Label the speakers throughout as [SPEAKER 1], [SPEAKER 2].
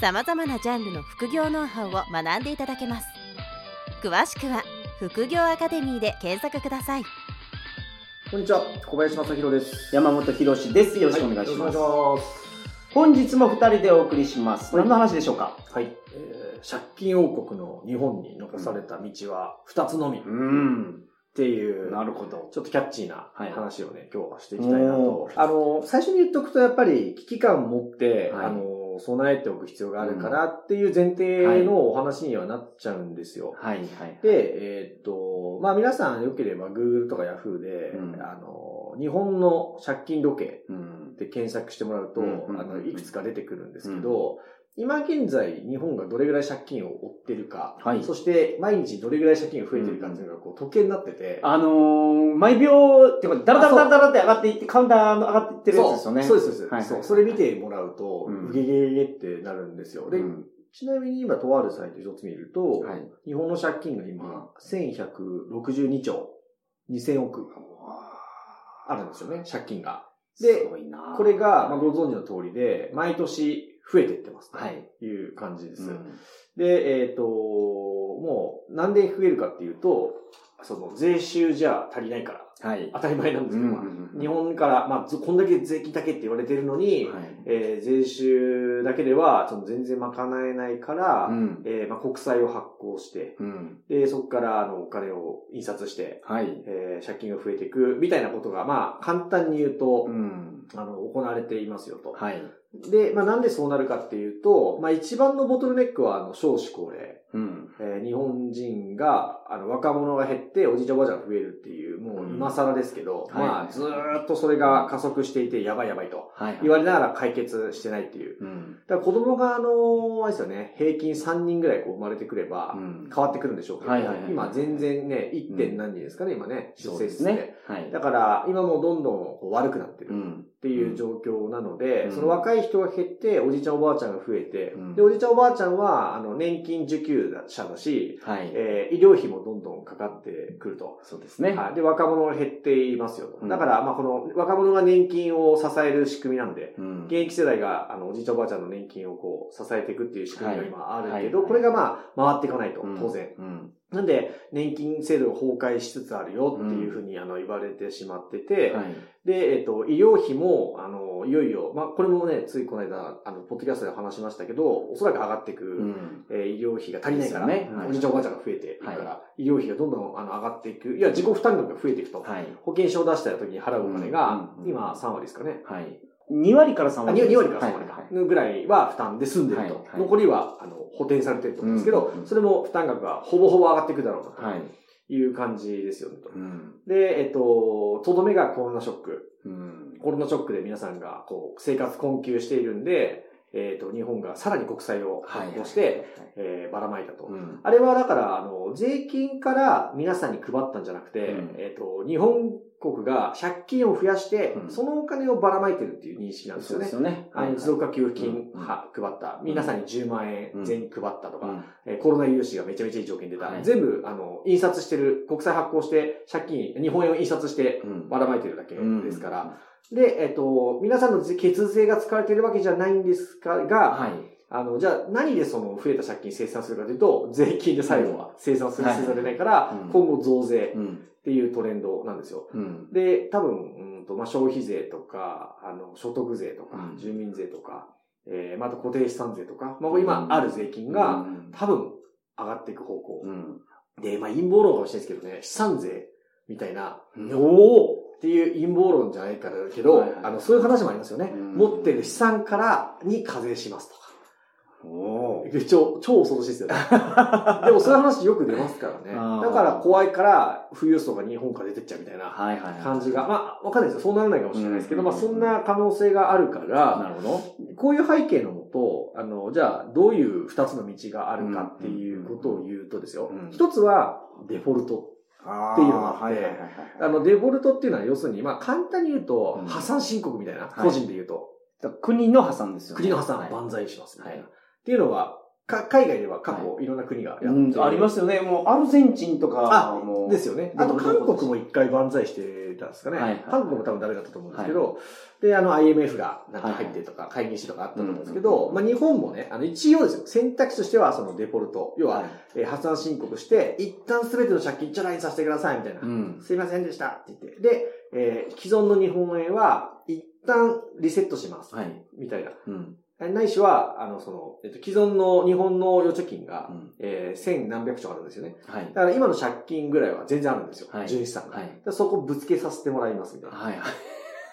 [SPEAKER 1] さまざまなジャンルの副業ノウハウを学んでいただけます詳しくは「副業アカデミー」で検索ください
[SPEAKER 2] こんにちは、小林正弘です。
[SPEAKER 3] 山本博史です。よろしくお願いします。
[SPEAKER 2] はい。
[SPEAKER 3] 本日も二人でお送りします。
[SPEAKER 2] はい
[SPEAKER 3] 何の話でしょうか？
[SPEAKER 2] はい、えー借金王国の日本に残された道は二つのみっ
[SPEAKER 3] ん。
[SPEAKER 2] ていう、
[SPEAKER 3] なるほど。
[SPEAKER 2] ちょっとキャッチーな
[SPEAKER 3] はい
[SPEAKER 2] 話をね、今日はしていきたいなと
[SPEAKER 3] お。
[SPEAKER 2] あの、最初に言っとくとやっぱり危機感を持って、
[SPEAKER 3] はい
[SPEAKER 2] あの、備えておく必要があるからっていう前提のお話にはなっちゃうんですよ。
[SPEAKER 3] はい、はい。
[SPEAKER 2] で、えーっと、まあ皆さん良ければ Google とか Yahoo で、
[SPEAKER 3] うん。
[SPEAKER 2] あの、日本の借金時計
[SPEAKER 3] うん。
[SPEAKER 2] で検索してもらうと、
[SPEAKER 3] うん。うん。
[SPEAKER 2] あの、いくつか出てくるんですけど、今現在日本がどれぐらい借金を負ってるか、
[SPEAKER 3] はい。
[SPEAKER 2] そして毎日どれぐらい借金が増えてるかっていうのがこう時計になってて、
[SPEAKER 3] あのー、毎秒、ってか、ダラダラダラダラって上がっていって、カウンターの上がっていってるやつですよね。
[SPEAKER 2] そう。です、そうです。
[SPEAKER 3] はい
[SPEAKER 2] そう。それ見てもらうと、
[SPEAKER 3] うん。
[SPEAKER 2] うげげげげってなるんですよ。で、
[SPEAKER 3] うん。
[SPEAKER 2] ちなみに今とあるサイト一つ見ると、
[SPEAKER 3] はい。
[SPEAKER 2] 日本の借金が今、1162兆2000億あるんですよね、借金が。です
[SPEAKER 3] ごいな
[SPEAKER 2] これが、まあ、ご存知の通りで、毎年増えていってます、
[SPEAKER 3] はい。
[SPEAKER 2] という感じです。
[SPEAKER 3] うん
[SPEAKER 2] で、えっ、と、もう、なんで増えるかっていうと、その、税収じゃ足りないから、
[SPEAKER 3] はい。
[SPEAKER 2] 当たり前なんですけど、まあ
[SPEAKER 3] うん
[SPEAKER 2] 日本から、まあ、ずこんだけ税金だけって言われてるのに、
[SPEAKER 3] はい。
[SPEAKER 2] えー税収だけでは、その全然賄えないから、
[SPEAKER 3] うん。
[SPEAKER 2] えーまあ、国債を発行して、
[SPEAKER 3] うん。
[SPEAKER 2] で、そこから、あの、お金を印刷して、
[SPEAKER 3] はい。
[SPEAKER 2] えー借金が増えていく、みたいなことが、まあ、簡単に言うと、
[SPEAKER 3] うん。
[SPEAKER 2] あの、行われていますよと。
[SPEAKER 3] はい。
[SPEAKER 2] で、まあ、なんでそうなるかっていうと、まあ、一番のボトルネックは、あの、少子高齢。
[SPEAKER 3] うん。
[SPEAKER 2] えー日本人が、あの、若者が減って、おじいちゃんおばあちゃんが増えるっていう、もう今更ですけど、
[SPEAKER 3] うん
[SPEAKER 2] まあ、
[SPEAKER 3] はい
[SPEAKER 2] ずーっとそれが加速していて、やばいやばいと
[SPEAKER 3] はい。
[SPEAKER 2] 言われながら解決してないっていう。
[SPEAKER 3] うん。
[SPEAKER 2] だから子供が、あの、あれですよね、平均3人ぐらいこう生まれてくれば
[SPEAKER 3] う、ん。
[SPEAKER 2] 変わってくるんでしょうけど、
[SPEAKER 3] はいはいはい
[SPEAKER 2] 今全然ね、1. 点何人ですかね、今ね、出生率で。
[SPEAKER 3] ね。はい。
[SPEAKER 2] だから、今もうどんどん悪くなってる。
[SPEAKER 3] うん。
[SPEAKER 2] っていう状況なので、
[SPEAKER 3] うん
[SPEAKER 2] その若い人が減って、おじいちゃんおばあちゃんが増えて、
[SPEAKER 3] うん
[SPEAKER 2] で、おじいちゃんおばあちゃんは、あの、年金受給者だし、
[SPEAKER 3] はい。
[SPEAKER 2] えー医療費もどんどんかかってくると。
[SPEAKER 3] そうですね。
[SPEAKER 2] はい。で、若者が減っていますよと。
[SPEAKER 3] うん
[SPEAKER 2] だから、まあ、この若者が年金を支える仕組みなんで、
[SPEAKER 3] うん
[SPEAKER 2] 現役世代が、あの、おじいちゃんおばあちゃんの年金をこう、支えていくっていう仕組みが今あるけど、
[SPEAKER 3] はい
[SPEAKER 2] これがまあ、回っていかないと、
[SPEAKER 3] うん
[SPEAKER 2] 当然。
[SPEAKER 3] うん。
[SPEAKER 2] なんで、年金制度が崩壊しつつあるよっていうふうに、あの、言われてしまってて、
[SPEAKER 3] はい。
[SPEAKER 2] で、えっ、と、医療費も、あの、いよいよ、まあ、これもね、ついこの間、あの、ポッドキャストで話しましたけど、おそらく上がっていく、
[SPEAKER 3] うん。
[SPEAKER 2] えー医療費が足りないから、
[SPEAKER 3] ねはい
[SPEAKER 2] おじいちゃんおばあちゃんが増えていくから、
[SPEAKER 3] は
[SPEAKER 2] 医療費がどんどんあの上がっていく。いや、自己負担額が増えていくと。
[SPEAKER 3] はい。
[SPEAKER 2] 保険証を出した時に払うお金が、
[SPEAKER 3] うんうん
[SPEAKER 2] 今3割ですかね。
[SPEAKER 3] はい。2割から3
[SPEAKER 2] あ
[SPEAKER 3] 割
[SPEAKER 2] 2,
[SPEAKER 3] です。
[SPEAKER 2] 割から3割か、
[SPEAKER 3] はい
[SPEAKER 2] ぐらいは負担で済んでると。残りは、あの、補填されてると思うんですけど、
[SPEAKER 3] うん
[SPEAKER 2] それも負担額がほぼほぼ上がっていくだろうと。
[SPEAKER 3] はい。
[SPEAKER 2] いう感じですよねと。
[SPEAKER 3] うん。
[SPEAKER 2] で、えっ、と、とどめがコロナショック。
[SPEAKER 3] うん。
[SPEAKER 2] コロナショックで皆さんがこう生活困窮しているんで、えっ、と、日本がさらに国債を発行して、えーばらまいたと。
[SPEAKER 3] うん。
[SPEAKER 2] あれはだから、あの、税金から皆さんに配ったんじゃなくて、
[SPEAKER 3] うん
[SPEAKER 2] えっ、と、日本国が借金を増やして、
[SPEAKER 3] うん
[SPEAKER 2] そのお金をばらまいてるっていう認識なんですよね
[SPEAKER 3] そうです。よね。
[SPEAKER 2] あの、持続化給付金
[SPEAKER 3] うん
[SPEAKER 2] は配った。皆さんに10万円
[SPEAKER 3] うん
[SPEAKER 2] 全員配ったとか、
[SPEAKER 3] うん
[SPEAKER 2] えーコロナ融資がめちゃめちゃいい条件出た。
[SPEAKER 3] はい
[SPEAKER 2] 全部、あの、印刷してる、国債発行して、借金、日本円を印刷して
[SPEAKER 3] うん。
[SPEAKER 2] ばらまいてるだけ
[SPEAKER 3] うん
[SPEAKER 2] ですから、で、えっ、と、皆さんの血税が使われているわけじゃないんですが、が
[SPEAKER 3] はい。
[SPEAKER 2] あの、じゃあ何でその増えた借金生産するかというと、税金で最後は生産する
[SPEAKER 3] はい
[SPEAKER 2] 必要が出ないから、
[SPEAKER 3] うん
[SPEAKER 2] 今後増税
[SPEAKER 3] うん。
[SPEAKER 2] っていうトレンドなんですよ。
[SPEAKER 3] うん。
[SPEAKER 2] で、多分、うんとまあ、消費税とか、あの、所得税とか、
[SPEAKER 3] うん
[SPEAKER 2] 住民税とか、えー、また固定資産税とか、まあ、今ある税金が
[SPEAKER 3] うん
[SPEAKER 2] 多分上がっていく方向。
[SPEAKER 3] うん。
[SPEAKER 2] で、まあ、陰謀論かもしれないですけどね、資産税みたいな、
[SPEAKER 3] おお
[SPEAKER 2] っていう陰謀論じゃないかだけど、
[SPEAKER 3] はいはい
[SPEAKER 2] あの、そういう話もありますよね。
[SPEAKER 3] うん
[SPEAKER 2] 持ってる資産からに課税しますとか。
[SPEAKER 3] お
[SPEAKER 2] 超、超恐ろしいですよね。でもそういう話よく出ますからね。だから怖いから、富裕層が日本から出てっちゃうみたいな
[SPEAKER 3] はいはいはい。
[SPEAKER 2] 感じが、まあ、わかんないですよ。そうならないかもしれないですけど、
[SPEAKER 3] うん
[SPEAKER 2] まあ、そんな可能性があるから、
[SPEAKER 3] なるほど。
[SPEAKER 2] こういう背景のもと、あの、じゃあ、どういう二つの道があるかっていうことを言うとですよ
[SPEAKER 3] うん。
[SPEAKER 2] 一つは、デフォルト。
[SPEAKER 3] あ
[SPEAKER 2] っていうのがあって。あの、デフォルトっていうのは、要するに、まあ、簡単に言うと
[SPEAKER 3] う、ん
[SPEAKER 2] 破産申告みたいな、
[SPEAKER 3] はい
[SPEAKER 2] 個人で言うと、
[SPEAKER 3] 国の破産ですよね。
[SPEAKER 2] 国の破産
[SPEAKER 3] はい
[SPEAKER 2] 万歳しますみたいな。
[SPEAKER 3] はい
[SPEAKER 2] っていうのは、か海外では過去いろんな国がやってる
[SPEAKER 3] うん、ありますよね。もうアルゼンチンとか
[SPEAKER 2] あ
[SPEAKER 3] も、
[SPEAKER 2] ですよね。あと韓国も一回万歳してたんですかね。
[SPEAKER 3] はいはい
[SPEAKER 2] 韓国も多分ダメだったと思うんですけど、で、あの IMF がなんか入ってとか、会議士とかあったと思うんですけど、
[SPEAKER 3] うん
[SPEAKER 2] まあ日本もね、あの一応ですよ、選択肢としてはそのデフォルト、要は、
[SPEAKER 3] はい
[SPEAKER 2] えー破産申告して、一旦すべての借金チャラにさせてくださいみたいな。
[SPEAKER 3] うん。
[SPEAKER 2] すいませんでしたって言って。で、えー既存の日本円は一旦リセットします。
[SPEAKER 3] はい。
[SPEAKER 2] みたいな。
[SPEAKER 3] うん。
[SPEAKER 2] ないしは、あの、その、えっと、既存の日本の預貯金が、
[SPEAKER 3] うん
[SPEAKER 2] えー千何百兆あるんですよね。
[SPEAKER 3] はい。
[SPEAKER 2] だから今の借金ぐらいは全然あるんですよ。
[SPEAKER 3] はい
[SPEAKER 2] 純資産が。
[SPEAKER 3] はい
[SPEAKER 2] そこぶつけさせてもらいますみたいな。
[SPEAKER 3] はい。はい。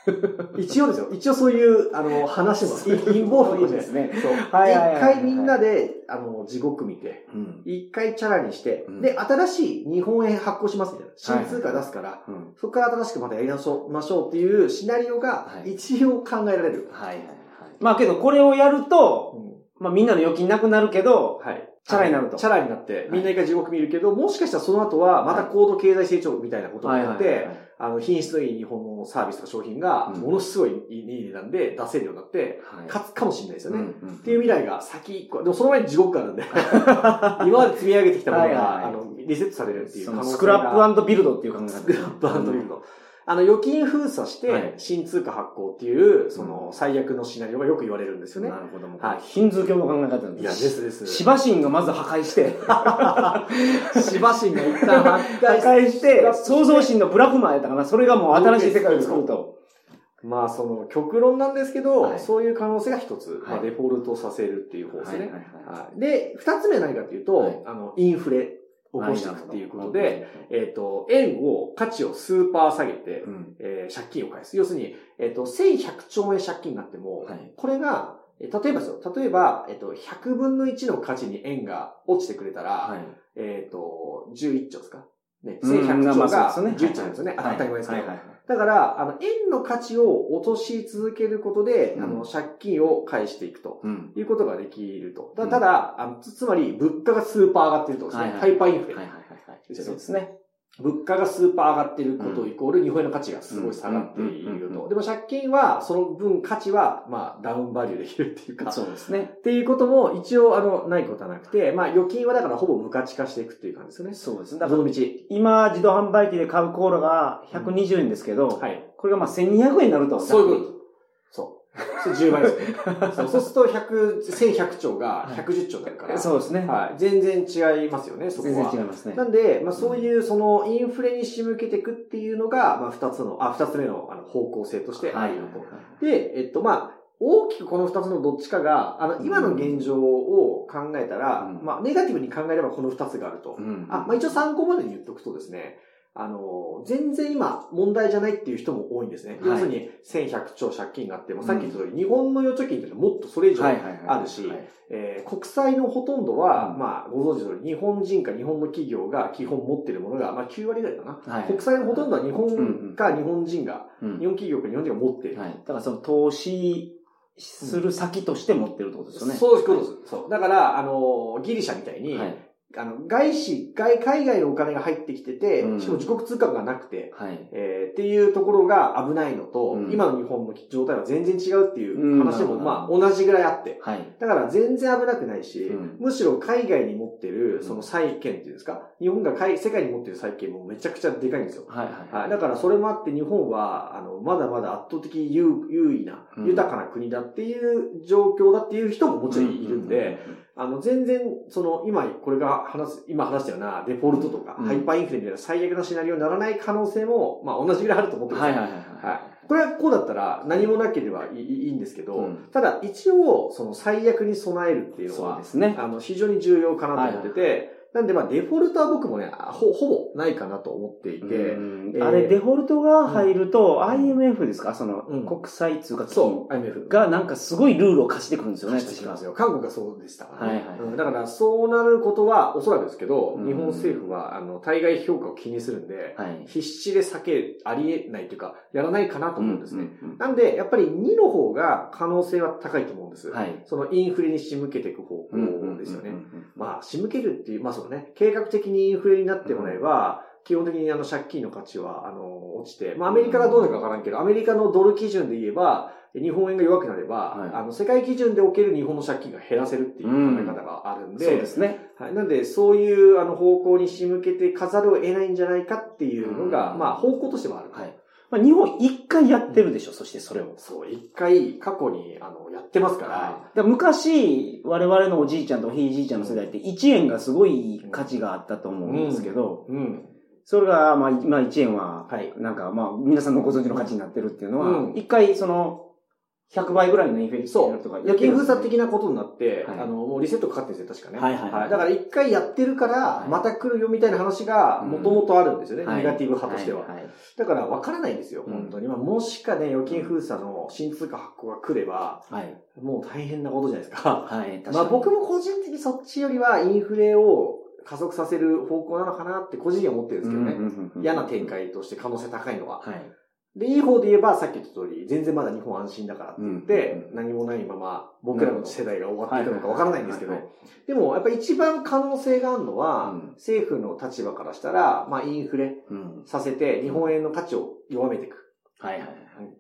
[SPEAKER 2] 一応ですよ。一応そういう、あの、話も、陰謀論として
[SPEAKER 3] ですね。
[SPEAKER 2] そう。
[SPEAKER 3] はい
[SPEAKER 2] 一回みんなで、あの、地獄見て、
[SPEAKER 3] うん。
[SPEAKER 2] 一回チャラにして、
[SPEAKER 3] うん
[SPEAKER 2] で、新しい日本円発行しますみたいな。新通貨出すから、
[SPEAKER 3] うん。
[SPEAKER 2] そこから新しくまたやり直しましょうっていうシナリオが
[SPEAKER 3] はい
[SPEAKER 2] 一応考えられる。
[SPEAKER 3] はいはいはい。まあけどこれをやると、
[SPEAKER 2] うん。
[SPEAKER 3] まあみんなの預金なくなるけど、
[SPEAKER 2] はい。
[SPEAKER 3] チャラになると。
[SPEAKER 2] チャラになって、みんな一回地獄見るけど、もしかしたらその後は、また高度経済成長みたいなことになって、あの、品質のいい日本のサービスとか商品が、
[SPEAKER 3] うん。
[SPEAKER 2] ものすごいいい値段で出せるようになって、
[SPEAKER 3] はい。
[SPEAKER 2] 勝つかもしれないですよね。
[SPEAKER 3] うん
[SPEAKER 2] っていう未来が先でもその前に地獄があるんで、今まで積み上げてきたものが、
[SPEAKER 3] はいはい
[SPEAKER 2] あの、リセットされるっていう
[SPEAKER 3] スクラップビルドっていう考え方。
[SPEAKER 2] スクラップビルド。あの、預金封鎖し
[SPEAKER 3] はい。
[SPEAKER 2] て、新通貨発行っていう、その、最悪のシナリオがよく言われるんですよね。
[SPEAKER 3] な。るほど。
[SPEAKER 2] はい。
[SPEAKER 3] ヒンズー教の考え方なん
[SPEAKER 2] いや、ですです。
[SPEAKER 3] シバ神がまず破壊して、
[SPEAKER 2] シバ神が一旦破
[SPEAKER 3] 破
[SPEAKER 2] 壊
[SPEAKER 3] 壊して、創造神のブラフマーやったかな、それがもう新しい世界を作ると。
[SPEAKER 2] まあ、その、極論なんですけど、
[SPEAKER 3] はい。
[SPEAKER 2] そういう可能性が一つ、まあ、
[SPEAKER 3] はい。
[SPEAKER 2] デフォルトさせるっていう方ですね。
[SPEAKER 3] はいはいはい
[SPEAKER 2] はい。で、二つ目は何かっていうと、
[SPEAKER 3] はい。
[SPEAKER 2] あの、インフレ。を起こしていくっていうことで、、えっ、と、円を、価値をスーパー下げて、
[SPEAKER 3] うん。
[SPEAKER 2] えー借金を返す。要するに、えっ、と、1100兆円借金になっても、
[SPEAKER 3] はい。
[SPEAKER 2] これが、えー例えばですよ、例えば、えっ、と、100分の1の価値に円が落ちてくれたら、
[SPEAKER 3] はい。
[SPEAKER 2] えっ、と、11兆ですか？ね、
[SPEAKER 3] うん
[SPEAKER 2] 1100兆
[SPEAKER 3] まあ
[SPEAKER 2] が
[SPEAKER 3] そうですね
[SPEAKER 2] 11兆なんですよね。
[SPEAKER 3] はい
[SPEAKER 2] 当たり前ですけど。だから、あの、円の価値を落とし続けることで、
[SPEAKER 3] うん
[SPEAKER 2] あの、借金を返していくと。
[SPEAKER 3] うん。
[SPEAKER 2] いうことができると。た
[SPEAKER 3] うん
[SPEAKER 2] ただ、あのつつまり、物価がスーパー上がってるとですね。ハイパーインフレ。
[SPEAKER 3] はいはいはいそうですね。
[SPEAKER 2] 物価がスーパー上がってることイコール日本円の価値がすごい下がってい
[SPEAKER 3] うんうんうんうん
[SPEAKER 2] ると。でも借金は、その分価値は、まあ、ダウンバリューできるっていうか、
[SPEAKER 3] そうですね。
[SPEAKER 2] っていうことも一応、あの、ないことはなくて、まあ、預金はだからほぼ無価値化していくっていう感じですよね。
[SPEAKER 3] そうですね。だから
[SPEAKER 2] どの道。
[SPEAKER 3] 今、自動販売機で買うコーラが120円ですけど、
[SPEAKER 2] はい。
[SPEAKER 3] これがまあ1200円になると。
[SPEAKER 2] そういうこと。そう。それ10倍ですね。そうそうすると、100、1100兆が110兆になるから、
[SPEAKER 3] そうですね。
[SPEAKER 2] はい。全然違いますよね、そこ
[SPEAKER 3] 全
[SPEAKER 2] は。
[SPEAKER 3] 然違いますね。
[SPEAKER 2] なんで、まあそういうそのインフレに仕向けていくっていうのが、まあ二つの、あ、二つ目のあの方向性としてあるよと。で、えっとまあ、大きくこの二つのどっちかが、あの、今の現状を考えたら、
[SPEAKER 3] うん
[SPEAKER 2] まあネガティブに考えればこの二つがあると。
[SPEAKER 3] うん
[SPEAKER 2] あ、まあ一応参考までに言っとくとですね、あの、全然今問題じゃないっていう人も多いんですね。
[SPEAKER 3] はい
[SPEAKER 2] 要するに1100兆借金があっても、さっき言った通り、日本の預貯金ってもっとそれ以上。あるし国債のほとんどは、
[SPEAKER 3] うん
[SPEAKER 2] まあ、ご存知の通り、日本人か日本の企業が基本持ってるものが、まあ、9割ぐらいかな。
[SPEAKER 3] はい
[SPEAKER 2] 国債のほとんどは日
[SPEAKER 3] うんう
[SPEAKER 2] 本
[SPEAKER 3] ん
[SPEAKER 2] か日本人が、
[SPEAKER 3] うん
[SPEAKER 2] 日本企業か日本人が持ってる。
[SPEAKER 3] はい。だからその投資する先として持ってるってことですよね。
[SPEAKER 2] そういうことです。そう。だから、あの、ギリシャみたいに、
[SPEAKER 3] はい。
[SPEAKER 2] あの、外資、外、海外のお金が入ってきてて、
[SPEAKER 3] うん
[SPEAKER 2] しかも自国通貨がなくて、
[SPEAKER 3] はい。
[SPEAKER 2] えーっていうところが危ないのと、
[SPEAKER 3] うん
[SPEAKER 2] 今の日本の状態は全然違うっていう話も、
[SPEAKER 3] うん
[SPEAKER 2] まあ、同じぐらいあって。
[SPEAKER 3] はい。
[SPEAKER 2] だから全然危なくないし、
[SPEAKER 3] うん
[SPEAKER 2] むしろ海外に持ってる
[SPEAKER 3] うん
[SPEAKER 2] その債券っていうんですか、日本が海世界に持ってる債券もめちゃくちゃでかいんですよ。
[SPEAKER 3] はい。
[SPEAKER 2] はい。だからそれもあって日本は、あの、まだまだ圧倒的優優位な、
[SPEAKER 3] うん
[SPEAKER 2] 豊かな国だっていう状況だっていう人ももちろんいるんで、、あの、全然、その、今、これが話す、今話したようなデフォルトとか、
[SPEAKER 3] うん
[SPEAKER 2] ハイパーインフレみたいな最悪なシナリオにならない可能性も、まあ同じぐらいあると思ってるんですよ
[SPEAKER 3] はいはいはいはい。
[SPEAKER 2] はい。これはこうだったら何もなければいいいいんですけど、
[SPEAKER 3] うん
[SPEAKER 2] ただ一応、その最悪に備えるっていうのは
[SPEAKER 3] そうで、すね。
[SPEAKER 2] あの、非常に重要かなと思ってて、なんで、まあ、デフォルトは僕もね、ほ、ほぼないかなと思っていて、
[SPEAKER 3] うん
[SPEAKER 2] えー
[SPEAKER 3] あれ、デフォルトが入ると、IMF ですか？その、
[SPEAKER 2] うん
[SPEAKER 3] 国際通貨基
[SPEAKER 2] そう、
[SPEAKER 3] 金
[SPEAKER 2] IMF。
[SPEAKER 3] がなんかすごいルールを課してくるんですよね、
[SPEAKER 2] 貸してきますよ。韓国がそうでしたからね。
[SPEAKER 3] はいはいはい
[SPEAKER 2] うんだから、そうなることは、おそらくですけど、
[SPEAKER 3] うん
[SPEAKER 2] 日本政府は、あの、対外評価を気にするんで、
[SPEAKER 3] はい。
[SPEAKER 2] 必死で避け、ありえないというか、やらないかなと思うんですね。
[SPEAKER 3] うんうん
[SPEAKER 2] なんで、やっぱり2の方が可能性は高いと思うんです。
[SPEAKER 3] はい。
[SPEAKER 2] そのインフレに仕向けていく方向ですよね。
[SPEAKER 3] うんうんうん
[SPEAKER 2] まあ、仕向けるっていう、まあそうね、計画的にインフレになってもらえば、基本的にあの借金の価値は、あの、落ちて、まあアメリカがどうなるかわからんけど、アメリカのドル基準で言えば、日本円が弱くなれば、
[SPEAKER 3] はい
[SPEAKER 2] あの、世界基準でおける日本の借金が減らせるっていう考え方があるんで、
[SPEAKER 3] そうですね。
[SPEAKER 2] はい。なんで、そういう、あの、方向に仕向けてかざるを得ないんじゃないかっていうのが、
[SPEAKER 3] うん
[SPEAKER 2] まあ、方向としてはある。
[SPEAKER 3] はい。まあ、日本一回やってるでしょ、そしてそれを。
[SPEAKER 2] そう、一回過去に、あの、やってますから、
[SPEAKER 3] だから昔、我々のおじいちゃんとひいじいちゃんの世代って1円がすごい価値があったと思うんですけど、
[SPEAKER 2] うん。
[SPEAKER 3] それが、まあ、まあ1円は、
[SPEAKER 2] はい。
[SPEAKER 3] なんか、まあ、皆さんのご存知の価値になってるっていうのは、
[SPEAKER 2] うん
[SPEAKER 3] 一回、その、100倍ぐらいのインフレ
[SPEAKER 2] そう
[SPEAKER 3] とか。
[SPEAKER 2] 預金封鎖的なことになって、
[SPEAKER 3] はい
[SPEAKER 2] あの、もうリセットかかってるんですよ、確かね。
[SPEAKER 3] はいはいはい
[SPEAKER 2] だから一回やってるから
[SPEAKER 3] は、い
[SPEAKER 2] また来るよみたいな話が、もともとあるんですよね、
[SPEAKER 3] はい
[SPEAKER 2] ネガティブ派としては。
[SPEAKER 3] いい
[SPEAKER 2] だから分からないんですよ、
[SPEAKER 3] うん
[SPEAKER 2] 本当に。まあ、もしかね、預金封鎖の新通貨発行が来れば、
[SPEAKER 3] はい。
[SPEAKER 2] もう大変なことじゃないですか。
[SPEAKER 3] はい。確かに
[SPEAKER 2] まあ僕も個人的にそっちよりはインフレを加速させる方向なのかなって個人的には思ってるんですけどね。嫌な展開として可能性高いのは。
[SPEAKER 3] はい。
[SPEAKER 2] で、いい方で言えば、さっき言った通り、全然まだ日本安心だからって言って、
[SPEAKER 3] うん
[SPEAKER 2] 何もないまま、僕らの世代が終わっていくのかわからないんですけどでも、やっぱり一番可能性があるのは、
[SPEAKER 3] うん
[SPEAKER 2] 政府の立場からしたら、まあ、インフレ
[SPEAKER 3] うん。
[SPEAKER 2] させて、日本円の価値を弱めていく。
[SPEAKER 3] はいはいはい。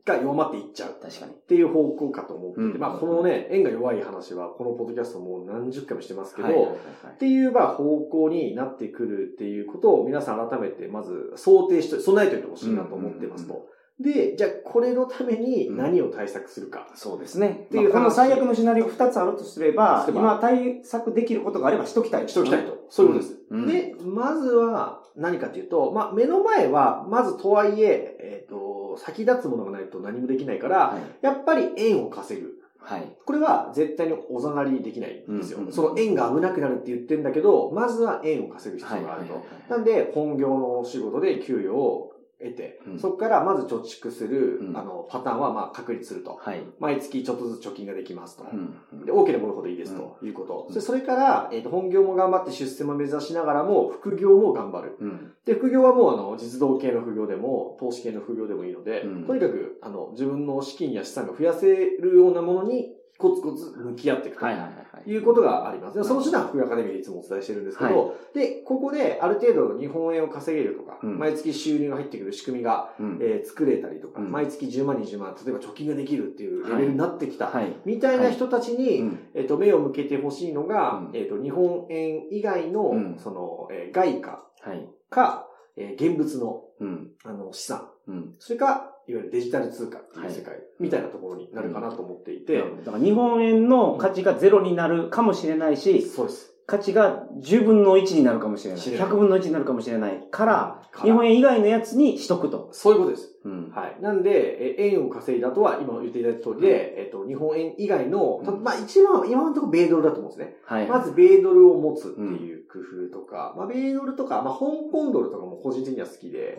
[SPEAKER 2] が弱まっていっちゃう。
[SPEAKER 3] 確かに。
[SPEAKER 2] っていう方向かと思っていて、
[SPEAKER 3] うん
[SPEAKER 2] まあ、このね、円が弱い話は、このポッドキャストもう何十回もしてますけど、っていう、まあ、方向になってくるっていうことを皆さん改めて、まず想定して、備えておいてほしいなと思ってますと。で、じゃあ、これのために何を対策するか。
[SPEAKER 3] そうですね。
[SPEAKER 2] っていう
[SPEAKER 3] まあこの
[SPEAKER 2] 話
[SPEAKER 3] 最悪のシナリオ2つあるとすれば、今対策できることがあればしときたい。
[SPEAKER 2] しときたいと。そういうことです。
[SPEAKER 3] うん
[SPEAKER 2] で、まずは何かというと、まあ、目の前は、まずとはいえ、えっ、と、先立つものがないと何もできないから、
[SPEAKER 3] はい。
[SPEAKER 2] やっぱり円を稼ぐ。
[SPEAKER 3] はい。
[SPEAKER 2] これは絶対におざなりできないんですよ。
[SPEAKER 3] うんうん
[SPEAKER 2] その円が危なくなるって言ってんだけど、まずは円を稼ぐ必要があると。なんで、本業の仕事で給与を得て、
[SPEAKER 3] うん
[SPEAKER 2] そこからまず貯蓄する、
[SPEAKER 3] うん
[SPEAKER 2] あの、パターンはまあ確立すると。
[SPEAKER 3] はい。
[SPEAKER 2] 毎月ちょっとずつ貯金ができますと。
[SPEAKER 3] うん
[SPEAKER 2] で、多ければ多いほどいいですということ。
[SPEAKER 3] うん
[SPEAKER 2] それから、えっ、と、本業も頑張って出世も目指しながらも、副業も頑張る。
[SPEAKER 3] うん。
[SPEAKER 2] で、副業はもう、あの、実動系の副業でも、投資系の副業でもいいので、
[SPEAKER 3] うん
[SPEAKER 2] とにかく、あの、自分の資金や資産が増やせるようなものに、コツコツ向き合っていくと。
[SPEAKER 3] はいはいはいはい。
[SPEAKER 2] いうことがあります。でその手段は副業アカデミーでいつもお伝えしてるんですけど、で、ここである程度日本円を稼げるとか、
[SPEAKER 3] うん
[SPEAKER 2] 毎月収入が入ってくる仕組みが、
[SPEAKER 3] うん
[SPEAKER 2] えー作れたりとか、
[SPEAKER 3] うん
[SPEAKER 2] 毎月10万、20万、例えば貯金ができるっていうレベルになってきた、
[SPEAKER 3] はい。
[SPEAKER 2] みたいな人たちに、
[SPEAKER 3] うん
[SPEAKER 2] えっと、目を向けてほしいのが、
[SPEAKER 3] うん
[SPEAKER 2] えっと、日本円以外の、
[SPEAKER 3] うん
[SPEAKER 2] その、えー外貨
[SPEAKER 3] はい。
[SPEAKER 2] か、えー現物の、
[SPEAKER 3] うん。
[SPEAKER 2] あの、資産、
[SPEAKER 3] うん。
[SPEAKER 2] それか、いわゆるデジタル通貨っていう世界、みたいなところになるかなと思っていて、
[SPEAKER 3] だから日本円の価値がゼロになるかもしれないし、
[SPEAKER 2] そうです。
[SPEAKER 3] 価値が10分の1になるかもしれない。
[SPEAKER 2] 知れない
[SPEAKER 3] 100分の1になるかもしれないから、
[SPEAKER 2] から
[SPEAKER 3] 日本円以外のやつにしとくと。
[SPEAKER 2] そういうことです。
[SPEAKER 3] うん。
[SPEAKER 2] はい。なんで、え円を稼いだとは、今言っていただいた通りで、えっと、日本円以外の、た
[SPEAKER 3] うん
[SPEAKER 2] まあ一番、今のところ米ドルだと思うんですね。
[SPEAKER 3] はい。
[SPEAKER 2] まず、米ドルを持つっていう工夫とか、まあ、米ドルとか、まあ、香港ドルとかも個人的には好きで、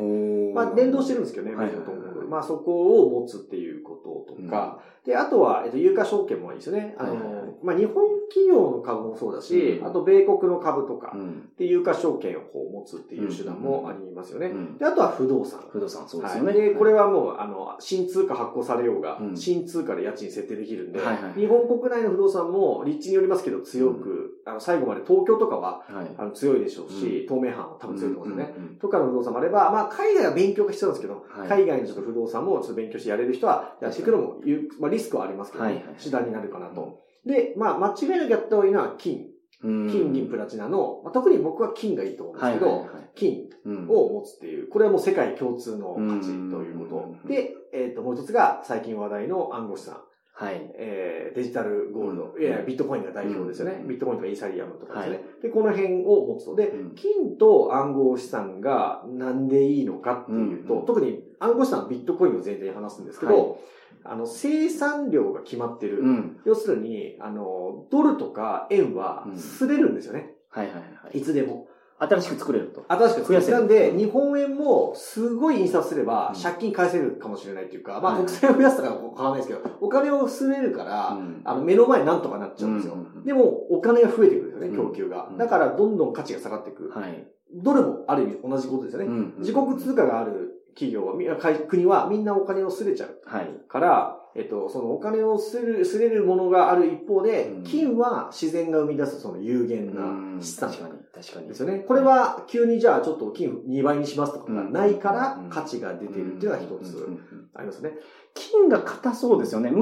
[SPEAKER 2] まあ、連動してるんですけどね、
[SPEAKER 3] はい
[SPEAKER 2] 米ドルと香港ドル。まあ、そこを持つっていうこととか、で、あとは、えっと、有価証券もいいですよね。あの、まあ、日本企業の株もそうだし、
[SPEAKER 3] うん
[SPEAKER 2] あと、米国の株とか
[SPEAKER 3] う、ん。
[SPEAKER 2] で、有価証券をこう持つっていう手段もありますよね。
[SPEAKER 3] うん
[SPEAKER 2] で、あとは不動産。
[SPEAKER 3] 不動産、そうですよね。
[SPEAKER 2] これはもう、あの、新通貨発行されようが、
[SPEAKER 3] うん
[SPEAKER 2] 新通貨で家賃設定できるんで、
[SPEAKER 3] はいはい
[SPEAKER 2] 日本国内の不動産も立地によりますけど強く、あの、最後まで東京とかは、
[SPEAKER 3] はい。
[SPEAKER 2] あの、強いでしょうし、東名阪は多分強いと思うんですよね。
[SPEAKER 3] うんうんうん
[SPEAKER 2] とかの不動産もあれば、まあ、海外は勉強が必要なんですけど、
[SPEAKER 3] はい
[SPEAKER 2] 海外のちょっと不動産もちょっと勉強してやれる人はやっていくのも有、まあ、リスクはありますけど、ね
[SPEAKER 3] はいはい
[SPEAKER 2] 手段になるかなと。で、まあ、間違いなくやった方がいいのは金。
[SPEAKER 3] うん
[SPEAKER 2] 金、銀、プラチナの、まあ、特に僕は金がいいと思うんですけど、
[SPEAKER 3] はいはいはい
[SPEAKER 2] 金
[SPEAKER 3] うん
[SPEAKER 2] を持つっていう、これはもう世界共通の価値というこ
[SPEAKER 3] うん
[SPEAKER 2] と。で、えっ、と、もう一つが最近話題の暗号資産。
[SPEAKER 3] はい。
[SPEAKER 2] えーデジタルゴールド。
[SPEAKER 3] うん
[SPEAKER 2] いや、ビットコインが代表ですよね。
[SPEAKER 3] うん
[SPEAKER 2] ビットコインとかイーサリアムとかですね。
[SPEAKER 3] は
[SPEAKER 2] で、この辺を持つと。で、
[SPEAKER 3] うん
[SPEAKER 2] 金と暗号資産がなんでいいのかっていうと、
[SPEAKER 3] うん
[SPEAKER 2] 特に暗号資産はビットコインを前提に話すんですけど、あの、生産量が決まってる。
[SPEAKER 3] うん。
[SPEAKER 2] 要するに、あの、ドルとか円は
[SPEAKER 3] うん
[SPEAKER 2] 擦れるんですよね。
[SPEAKER 3] はいはいはい。
[SPEAKER 2] いつでも。
[SPEAKER 3] 新しく作れると。
[SPEAKER 2] 新しく
[SPEAKER 3] 増やせる
[SPEAKER 2] なんで、日本円もすごい印刷すれば
[SPEAKER 3] うん
[SPEAKER 2] 借金返せるかもしれないっていうか、まあ
[SPEAKER 3] はい
[SPEAKER 2] 国債を増やすとかは変わらないですけど、お金を吸えるから、
[SPEAKER 3] うん
[SPEAKER 2] あの、目の前なんとかなっちゃうんですよ。
[SPEAKER 3] うんうんうん
[SPEAKER 2] でも、お金が増えてくるんですよね、
[SPEAKER 3] うん
[SPEAKER 2] 供給が
[SPEAKER 3] う。ん
[SPEAKER 2] だから、どんどん価値が下がっていく。
[SPEAKER 3] はい。
[SPEAKER 2] どれも、ある意味同じことですよね。
[SPEAKER 3] うん
[SPEAKER 2] 自国通貨がある企業は、国はみんなお金をすれちゃう。
[SPEAKER 3] はい。
[SPEAKER 2] から、えっと、そのお金をする、すれるものがある一方で、
[SPEAKER 3] うん。
[SPEAKER 2] 金は自然が生み出すその有限な資産。
[SPEAKER 3] 確かに、確かに。
[SPEAKER 2] ですよね。これは急にじゃあちょっと金2倍にしますとかがないから
[SPEAKER 3] うん。
[SPEAKER 2] 価値が出ているっていうのが一つありますね。
[SPEAKER 3] 金が硬そうですよね。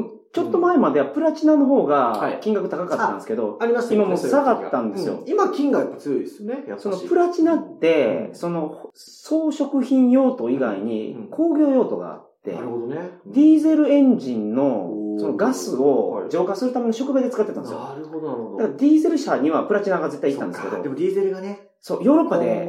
[SPEAKER 3] むちょっと前まではプラチナの方
[SPEAKER 2] はい。
[SPEAKER 3] が金額高かったんですけど、
[SPEAKER 2] あります
[SPEAKER 3] 今もう下がったんですよ。
[SPEAKER 2] うん。今金がやっぱ強いですよね。
[SPEAKER 3] そのプラチナって、
[SPEAKER 2] うん。
[SPEAKER 3] その装飾品用途以外
[SPEAKER 2] うん。
[SPEAKER 3] に工業用途があって、
[SPEAKER 2] なるほどね。
[SPEAKER 3] ディーゼルエンジンのそのガスを浄化するための触媒で使ってたんですよ。
[SPEAKER 2] なるほど、なるほど。
[SPEAKER 3] だからディーゼル車にはプラチナが絶対いたんですけど
[SPEAKER 2] で、もディーゼルがね、
[SPEAKER 3] そう、ヨーロッパで。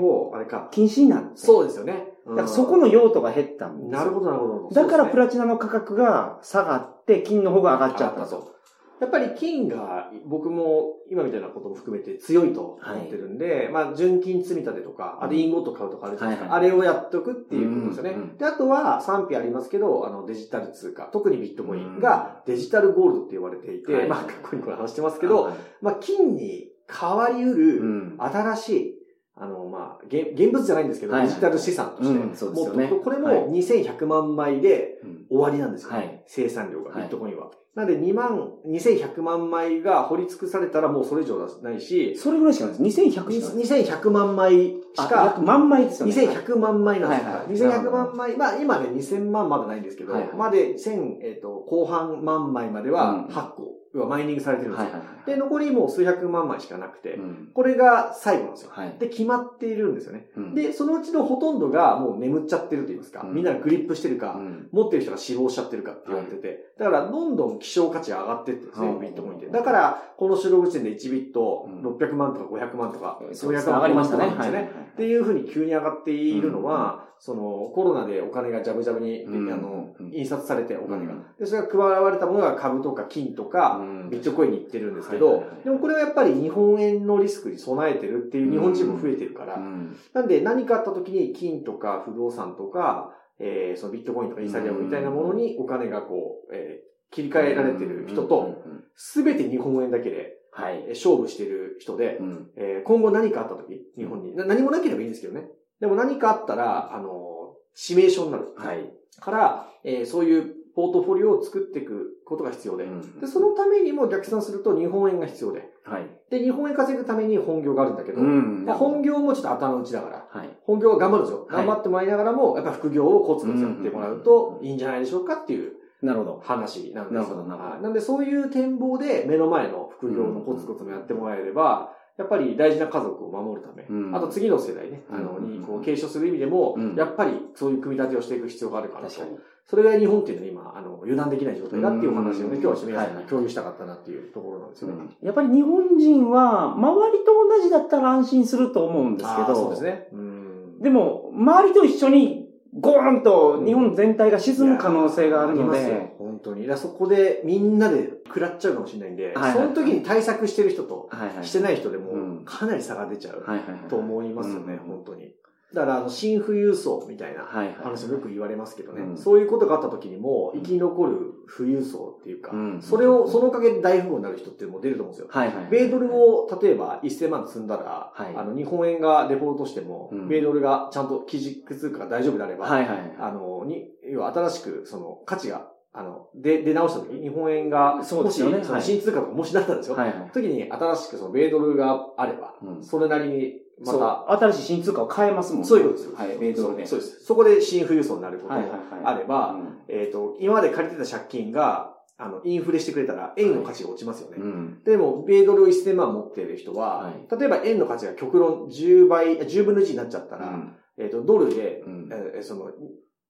[SPEAKER 3] 禁止になって、
[SPEAKER 2] そうですよね。
[SPEAKER 3] だからそこの用途が減ったんですよ。
[SPEAKER 2] なるほど、なるほど。
[SPEAKER 3] だからプ
[SPEAKER 2] ラ
[SPEAKER 3] ラチナの価格が下がって、金の方が上がっちゃったと。
[SPEAKER 2] やっぱり金が僕も今みたいなことも含めて強いと思ってるんで、まあ純金積み立てとか、あれインゴット買うとかあるじゃないですか。
[SPEAKER 3] はいはい
[SPEAKER 2] あれをやっておくっていうことですよね。
[SPEAKER 3] うんうん
[SPEAKER 2] で、あとは賛否ありますけど、あのデジタル通貨、特にビットコインがデジタルゴールドって言われていて、
[SPEAKER 3] はい
[SPEAKER 2] まあ過去にこれ話してますけど、
[SPEAKER 3] はい
[SPEAKER 2] まあ金に変わりう
[SPEAKER 3] う
[SPEAKER 2] る
[SPEAKER 3] ん。
[SPEAKER 2] 新しい、あの、まあ、現現物じゃないんですけど、デジタル資産として、
[SPEAKER 3] うんそうですよね。
[SPEAKER 2] これ
[SPEAKER 3] はい。
[SPEAKER 2] も2100万枚で
[SPEAKER 3] うん。
[SPEAKER 2] 終わりなんですよ、
[SPEAKER 3] はい。
[SPEAKER 2] 生産量が、
[SPEAKER 3] はい。
[SPEAKER 2] ビットコインは。なんで2万、2100万枚が掘り尽くされたらもうそれ以上はないし、
[SPEAKER 3] それぐらいしかないです。2100しかない。です。
[SPEAKER 2] 2100万枚し
[SPEAKER 3] あ
[SPEAKER 2] か
[SPEAKER 3] 約、万枚ですよね。
[SPEAKER 2] 2100万枚なんですよ。
[SPEAKER 3] はいはい
[SPEAKER 2] 2100万枚、まあ今ね2000万まだないんですけど、
[SPEAKER 3] はいはい。
[SPEAKER 2] まで1000、えっ、と、後半万枚までは
[SPEAKER 3] うん。
[SPEAKER 2] 発行、要はマイニングされてるんですよ。
[SPEAKER 3] はいはいはい。
[SPEAKER 2] で、残りもう数百万枚しかなくて、
[SPEAKER 3] うん。
[SPEAKER 2] これが最後なんですよ。
[SPEAKER 3] はい。
[SPEAKER 2] で、決まっているんですよね。
[SPEAKER 3] うん、
[SPEAKER 2] で、そのうちのほとんどがもう眠っちゃってると言いますか、
[SPEAKER 3] うん。
[SPEAKER 2] みんながグリップしてるか、
[SPEAKER 3] うん。
[SPEAKER 2] 持ってる人が死亡しちゃってるかって言われてて、だからどんどん希少価値が上がってってるんですね、
[SPEAKER 3] うん
[SPEAKER 2] ビットコインって。だから、この収録時点で1ビット
[SPEAKER 3] うん。
[SPEAKER 2] 600万とか500万とか、
[SPEAKER 3] そうです
[SPEAKER 2] 500万
[SPEAKER 3] 上がりましたね。
[SPEAKER 2] とかなんですよね。っていうふうに急に上がっているのは、そのコロナでお金がジャブジャブに、
[SPEAKER 3] うん。
[SPEAKER 2] あの
[SPEAKER 3] うん。
[SPEAKER 2] 印刷されてお金が、
[SPEAKER 3] うん。
[SPEAKER 2] で、それが配られたものが株とか金とか、
[SPEAKER 3] うん
[SPEAKER 2] ビットコインに行ってるんですけど、でもこれはやっぱり日本円のリスクに備えてるっていう日本人も増えてるから、
[SPEAKER 3] うん
[SPEAKER 2] なんで何かあった時に金とか不動産とか、えー、そのビットコインとかイーサリアムみたいなものにお金がこう、えー切り替えられてる人と、すべて日本円だけで
[SPEAKER 3] はい
[SPEAKER 2] えー。勝負してる人で、
[SPEAKER 3] うん
[SPEAKER 2] えー今後何かあった時、日本に。な何もなければいいんですけどね。でも何かあったら、あのー指名書になる。
[SPEAKER 3] はい。
[SPEAKER 2] から、えーそういうポートフォリオを作っていくことが必要で。
[SPEAKER 3] うん
[SPEAKER 2] で、そのためにも逆算すると日本円が必要で。
[SPEAKER 3] はい。
[SPEAKER 2] で、日本円稼ぐために本業があるんだけど、
[SPEAKER 3] ん
[SPEAKER 2] まあ、本業もちょっと頭打ちだから、
[SPEAKER 3] はい。
[SPEAKER 2] 本業は頑張るんですよ。
[SPEAKER 3] はい
[SPEAKER 2] 頑張ってもらいながらも、やっぱ副業をコツコツやってもらうといいんじゃないでしょうかっていう
[SPEAKER 3] なるほど。
[SPEAKER 2] 話なんですよ
[SPEAKER 3] なるほどなるほど
[SPEAKER 2] はいなんでそういう展望で目の前の副業のコツコツもやってもらえれば、やっぱり大事な家族を守るため、
[SPEAKER 3] うん。
[SPEAKER 2] あと次の世代ね、あの、
[SPEAKER 3] うん
[SPEAKER 2] にこう継承する意味でも、
[SPEAKER 3] うん。
[SPEAKER 2] やっぱりそういう組み立てをしていく必要があるからと。それぐらい日本っていうのは今、あの、油断できない状態だっていうお話をね、
[SPEAKER 3] うん。
[SPEAKER 2] 今日は皆さんに共有したかったなっていうところなんですよね。
[SPEAKER 3] やっぱり日本人は、周りと同じだったら安心すると思うんですけど、
[SPEAKER 2] そうですね。うん。
[SPEAKER 3] でも、周りと一緒にゴーンと日本全体が沈む可能性があるの
[SPEAKER 2] いやーありますよ
[SPEAKER 3] で、
[SPEAKER 2] 本当に。そこでみんなで食らっちゃうかもしれないんで、
[SPEAKER 3] はいはい
[SPEAKER 2] その時に対策してる人と
[SPEAKER 3] はいはい。
[SPEAKER 2] してない人で
[SPEAKER 3] うん
[SPEAKER 2] もかなり差が出ちゃう。と思いますよね、
[SPEAKER 3] うん
[SPEAKER 2] 本当に。だから、あの、新富裕層みたいな。話もよく言われますけどね、
[SPEAKER 3] うん
[SPEAKER 2] そういうことがあった時にも生き残る富裕層っていうか、
[SPEAKER 3] うん
[SPEAKER 2] それを、そのおかげで大富豪になる人ってもう出ると思うんですよ。
[SPEAKER 3] はいはい。
[SPEAKER 2] 米ドルを例えば1000万積んだら、
[SPEAKER 3] はい
[SPEAKER 2] あの日本円がデフォルトしても、
[SPEAKER 3] うん
[SPEAKER 2] 米ドルがちゃんと基軸通貨が大丈夫であれば、
[SPEAKER 3] はいはい。
[SPEAKER 2] あの、に、要は新しくその価値が、あの、で、出直した時、日本円が、
[SPEAKER 3] そうですよね
[SPEAKER 2] 新通貨とかもしなったんですよ。
[SPEAKER 3] はいはい。
[SPEAKER 2] 時に新しくその米ドルがあれば、
[SPEAKER 3] うん
[SPEAKER 2] それなりにまた、
[SPEAKER 3] 新しい新通貨を変えますもんね。
[SPEAKER 2] そういうことですよ。
[SPEAKER 3] はい、米ドルで。
[SPEAKER 2] そうです。そこで新富裕層になることも
[SPEAKER 3] はいはいはい。
[SPEAKER 2] あれば、
[SPEAKER 3] うん
[SPEAKER 2] えっ、と、今まで借りてた借金が、あの、インフレしてくれたら、円の価値が落ちますよね。
[SPEAKER 3] うん。
[SPEAKER 2] でも、米ドルを1000万持っている人は、
[SPEAKER 3] はい
[SPEAKER 2] 例えば円の価値が極論10倍、10分の1になっちゃったら、
[SPEAKER 3] うん
[SPEAKER 2] えっ、と、ドルで、
[SPEAKER 3] うん
[SPEAKER 2] えーその、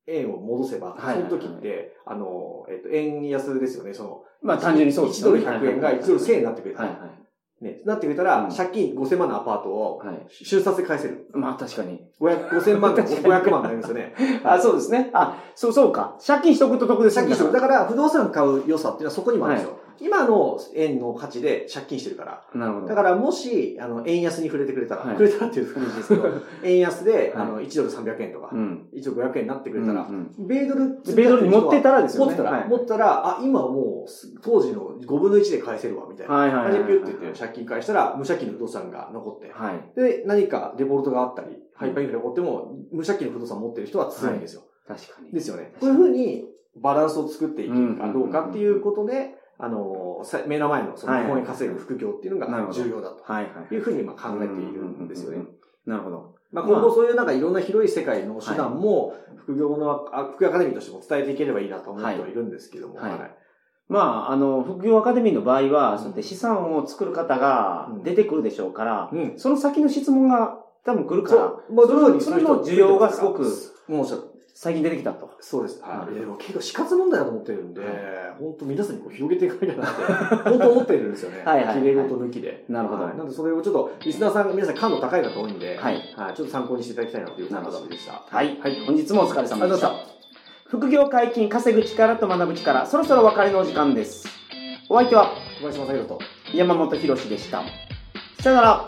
[SPEAKER 2] 円を戻せば、その時って、あの、えっ、と、円安ですよね、その、
[SPEAKER 3] まあ単純にそうです
[SPEAKER 2] 1ドル100円が1ドル1000円になってくれたら、
[SPEAKER 3] はいは
[SPEAKER 2] ね、なってくれたら、
[SPEAKER 3] うん
[SPEAKER 2] 借金5000万のアパートを、
[SPEAKER 3] い。はい。
[SPEAKER 2] 瞬殺で返せる。
[SPEAKER 3] まあ確かに。
[SPEAKER 2] 500 5000万が500 万になりますよね。
[SPEAKER 3] あ、そうですね。あ、そうそうか。借金しとくと得です
[SPEAKER 2] 借金する。だから、不動産買う良さっていうのはそこにもあるんですよ。今の円の価値で借金してるから。
[SPEAKER 3] なるほど。
[SPEAKER 2] だからもし、あの、円安に触れてくれたら、
[SPEAKER 3] はい
[SPEAKER 2] 触れたらっていう感じですけど、円安で、
[SPEAKER 3] はい
[SPEAKER 2] あの、1ドル300円とか、
[SPEAKER 3] うん。
[SPEAKER 2] 1ドル500円になってくれたら、
[SPEAKER 3] うんうん
[SPEAKER 2] 米ドル、
[SPEAKER 3] 米ドルに持ってたらですよね
[SPEAKER 2] 持ってたら、
[SPEAKER 3] はい
[SPEAKER 2] 持ったら、あ、今もう、当時の5分の1で返せるわ、みたいな。
[SPEAKER 3] はいはいはい
[SPEAKER 2] ピュッて言って借金返したら、無借金の不動産が残って、
[SPEAKER 3] はい。
[SPEAKER 2] で、何かデフォルトがあったり、ハイパーインフレが起こっても、無借金の不動産持ってる人は強いんですよ。
[SPEAKER 3] 確かに。
[SPEAKER 2] ですよね。こういうふうにバランスを作っていけるかどうかっていうことで、あの、さ目の前のその日本円稼ぐ副業っていうのが重要だと
[SPEAKER 3] はい
[SPEAKER 2] うふうにまあ考えているんですよね。
[SPEAKER 3] なるほど。
[SPEAKER 2] まあ今後そういうなんかいろんな広い世界の手段も副業の、あ副業アカデミーとしても伝えていければいいなと思ってはいるんですけども。
[SPEAKER 3] はい
[SPEAKER 2] はい
[SPEAKER 3] まあ、あの、副業アカデミーの場合は、そうやって資産を作る方が
[SPEAKER 2] うん
[SPEAKER 3] 出てくるでしょうから、
[SPEAKER 2] うん。
[SPEAKER 3] その先の質問が多分来るから、
[SPEAKER 2] そう。まあ、
[SPEAKER 3] それの需要がすごく
[SPEAKER 2] もう
[SPEAKER 3] 最近出てきたと。
[SPEAKER 2] そうです。はい。
[SPEAKER 3] うん
[SPEAKER 2] でも結構死活問題だと思ってるんで
[SPEAKER 3] はい、
[SPEAKER 2] 本当皆さんにこう広げていかなきゃなって、本当思ってるんですよね。
[SPEAKER 3] はいはいはい
[SPEAKER 2] 綺麗事抜きで。
[SPEAKER 3] なるほど
[SPEAKER 2] はいなんでそれをちょっと、リスナーさん、皆さん感度高い方多いんで、
[SPEAKER 3] はい
[SPEAKER 2] ちょっと参考にしていただきたいなという
[SPEAKER 3] なるほど
[SPEAKER 2] 話でした。
[SPEAKER 3] はい。
[SPEAKER 2] はい。
[SPEAKER 3] 本日もお疲れ様で
[SPEAKER 2] した。
[SPEAKER 3] 副業解禁、稼ぐ力と学ぶ力、そろそろお別れのお時間です。お相手は
[SPEAKER 2] 小林正宏と。
[SPEAKER 3] 山本博史でした。さよなら。